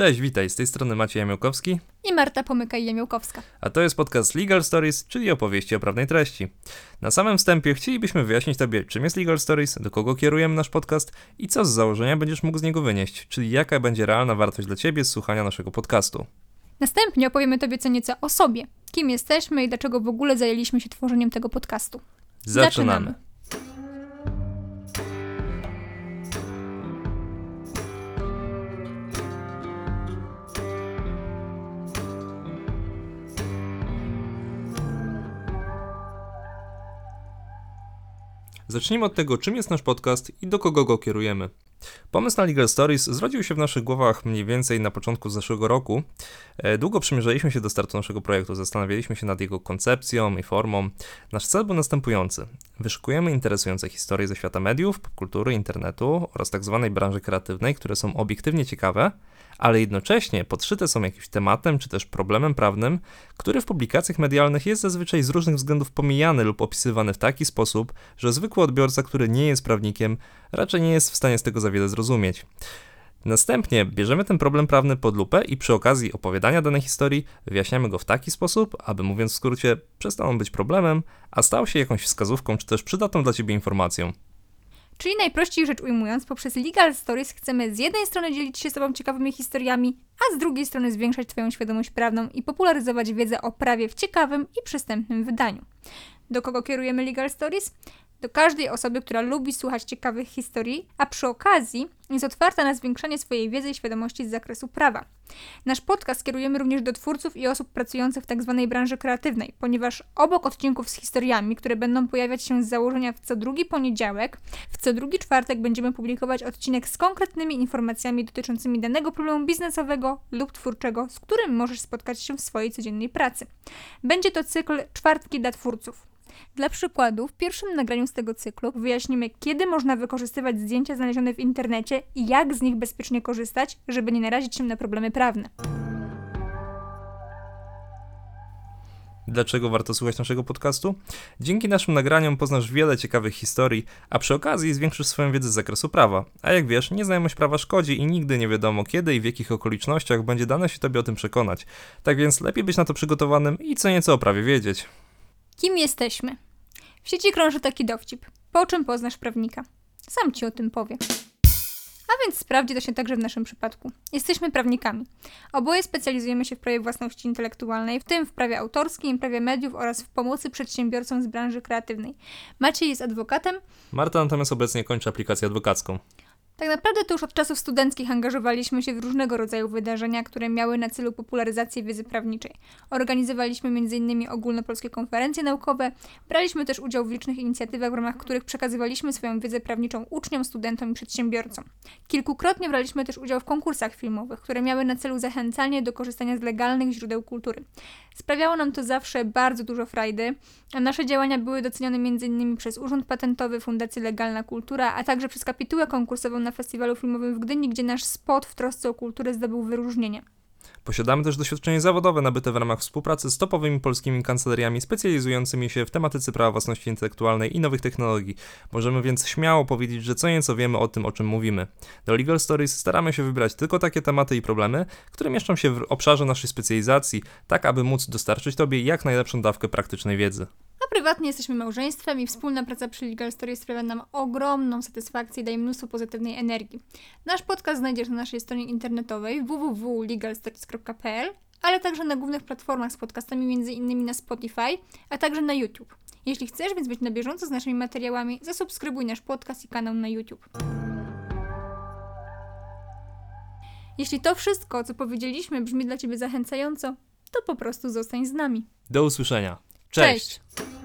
Cześć, witaj, z tej strony Maciej Jamiołkowski, i Marta Pomykaj-Jemiołkowska. a to jest podcast Legal Stories, czyli opowieści o prawnej treści. Na samym wstępie chcielibyśmy wyjaśnić Tobie, czym jest Legal Stories, do kogo kierujemy nasz podcast i co z założenia będziesz mógł z niego wynieść, czyli jaka będzie realna wartość dla Ciebie z słuchania naszego podcastu. Następnie opowiemy Tobie co nieco o sobie, kim jesteśmy i dlaczego w ogóle zajęliśmy się tworzeniem tego podcastu. Zaczynamy. Zacznijmy od tego, czym jest nasz podcast i do kogo go kierujemy. Pomysł na Legal Stories zrodził się w naszych głowach mniej więcej na początku zeszłego roku. E, Długo przymierzaliśmy się do startu naszego projektu, zastanawialiśmy się nad jego koncepcją i formą. Nasz cel był następujący. Wyszukujemy interesujące historie ze świata mediów, popkultury, internetu oraz tak zwanej branży kreatywnej, które są obiektywnie ciekawe, ale jednocześnie podszyte są jakimś tematem czy też problemem prawnym, który w publikacjach medialnych jest zazwyczaj z różnych względów pomijany lub opisywany w taki sposób, że zwykły odbiorca, który nie jest prawnikiem, raczej nie jest w stanie z tego za wiele zrozumieć. Następnie bierzemy ten problem prawny pod lupę i przy okazji opowiadania danej historii wyjaśniamy go w taki sposób, aby mówiąc w skrócie, przestał on być problemem, a stał się jakąś wskazówką czy też przydatną dla Ciebie informacją. Czyli najprościej rzecz ujmując, poprzez Legal Stories chcemy z jednej strony dzielić się z Tobą ciekawymi historiami, a z drugiej strony zwiększać Twoją świadomość prawną i popularyzować wiedzę o prawie w ciekawym i przystępnym wydaniu. Do kogo kierujemy Legal Stories? Do każdej osoby, która lubi słuchać ciekawych historii, a przy okazji jest otwarta na zwiększanie swojej wiedzy i świadomości z zakresu prawa. Nasz podcast kierujemy również do twórców i osób pracujących w tzw. branży kreatywnej, ponieważ obok odcinków z historiami, które będą pojawiać się z założenia w co drugi poniedziałek, w co drugi czwartek będziemy publikować odcinek z konkretnymi informacjami dotyczącymi danego problemu biznesowego lub twórczego, z którym możesz spotkać się w swojej codziennej pracy. Będzie to cykl Czwartki dla twórców. Dla przykładu, w pierwszym nagraniu z tego cyklu wyjaśnimy, kiedy można wykorzystywać zdjęcia znalezione w internecie i jak z nich bezpiecznie korzystać, żeby nie narazić się na problemy prawne. Dlaczego warto słuchać naszego podcastu? Dzięki naszym nagraniom poznasz wiele ciekawych historii, a przy okazji zwiększysz swoją wiedzę z zakresu prawa. A jak wiesz, nieznajomość prawa szkodzi i nigdy nie wiadomo kiedy i w jakich okolicznościach będzie dane się tobie o tym przekonać. Tak więc lepiej być na to przygotowanym i co nieco o prawie wiedzieć. Kim jesteśmy? W sieci krąży taki dowcip. Po czym poznasz prawnika? Sam ci o tym powie. A więc sprawdzi to się także w naszym przypadku. Jesteśmy prawnikami. Oboje specjalizujemy się w prawie własności intelektualnej, w tym w prawie autorskim, prawie mediów oraz w pomocy przedsiębiorcom z branży kreatywnej. Maciej jest adwokatem, Marta natomiast obecnie kończy aplikację adwokacką. Tak naprawdę to już od czasów studenckich angażowaliśmy się w różnego rodzaju wydarzenia, które miały na celu popularyzację wiedzy prawniczej. Organizowaliśmy m.in. ogólnopolskie konferencje naukowe, braliśmy też udział w licznych inicjatywach, w ramach których przekazywaliśmy swoją wiedzę prawniczą uczniom, studentom i przedsiębiorcom. Kilkukrotnie braliśmy też udział w konkursach filmowych, które miały na celu zachęcanie do korzystania z legalnych źródeł kultury. Sprawiało nam to zawsze bardzo dużo frajdy, a nasze działania były docenione m.in. przez Urząd Patentowy, Fundację Legalna Kultura, a także przez kapitułę konkursową na festiwalu filmowym w Gdyni, gdzie nasz spot w trosce o kulturę zdobył wyróżnienie. Posiadamy też doświadczenie zawodowe nabyte w ramach współpracy z topowymi polskimi kancelariami specjalizującymi się w tematyce prawa własności intelektualnej i nowych technologii. Możemy więc śmiało powiedzieć, że co nieco wiemy o tym, o czym mówimy. Do Legal Stories staramy się wybrać tylko takie tematy i problemy, które mieszczą się w obszarze naszej specjalizacji, tak aby móc dostarczyć Tobie jak najlepszą dawkę praktycznej wiedzy. A prywatnie jesteśmy małżeństwem i wspólna praca przy Legal Story sprawia nam ogromną satysfakcję i daje mnóstwo pozytywnej energii. Nasz podcast znajdziesz na naszej stronie internetowej www.legalstories.pl, ale także na głównych platformach z podcastami, m.in. na Spotify, a także na YouTube. Jeśli chcesz więc być na bieżąco z naszymi materiałami, zasubskrybuj nasz podcast i kanał na YouTube. Jeśli to wszystko, co powiedzieliśmy, brzmi dla Ciebie zachęcająco, to po prostu zostań z nami. Do usłyszenia. Cześć. Cześć.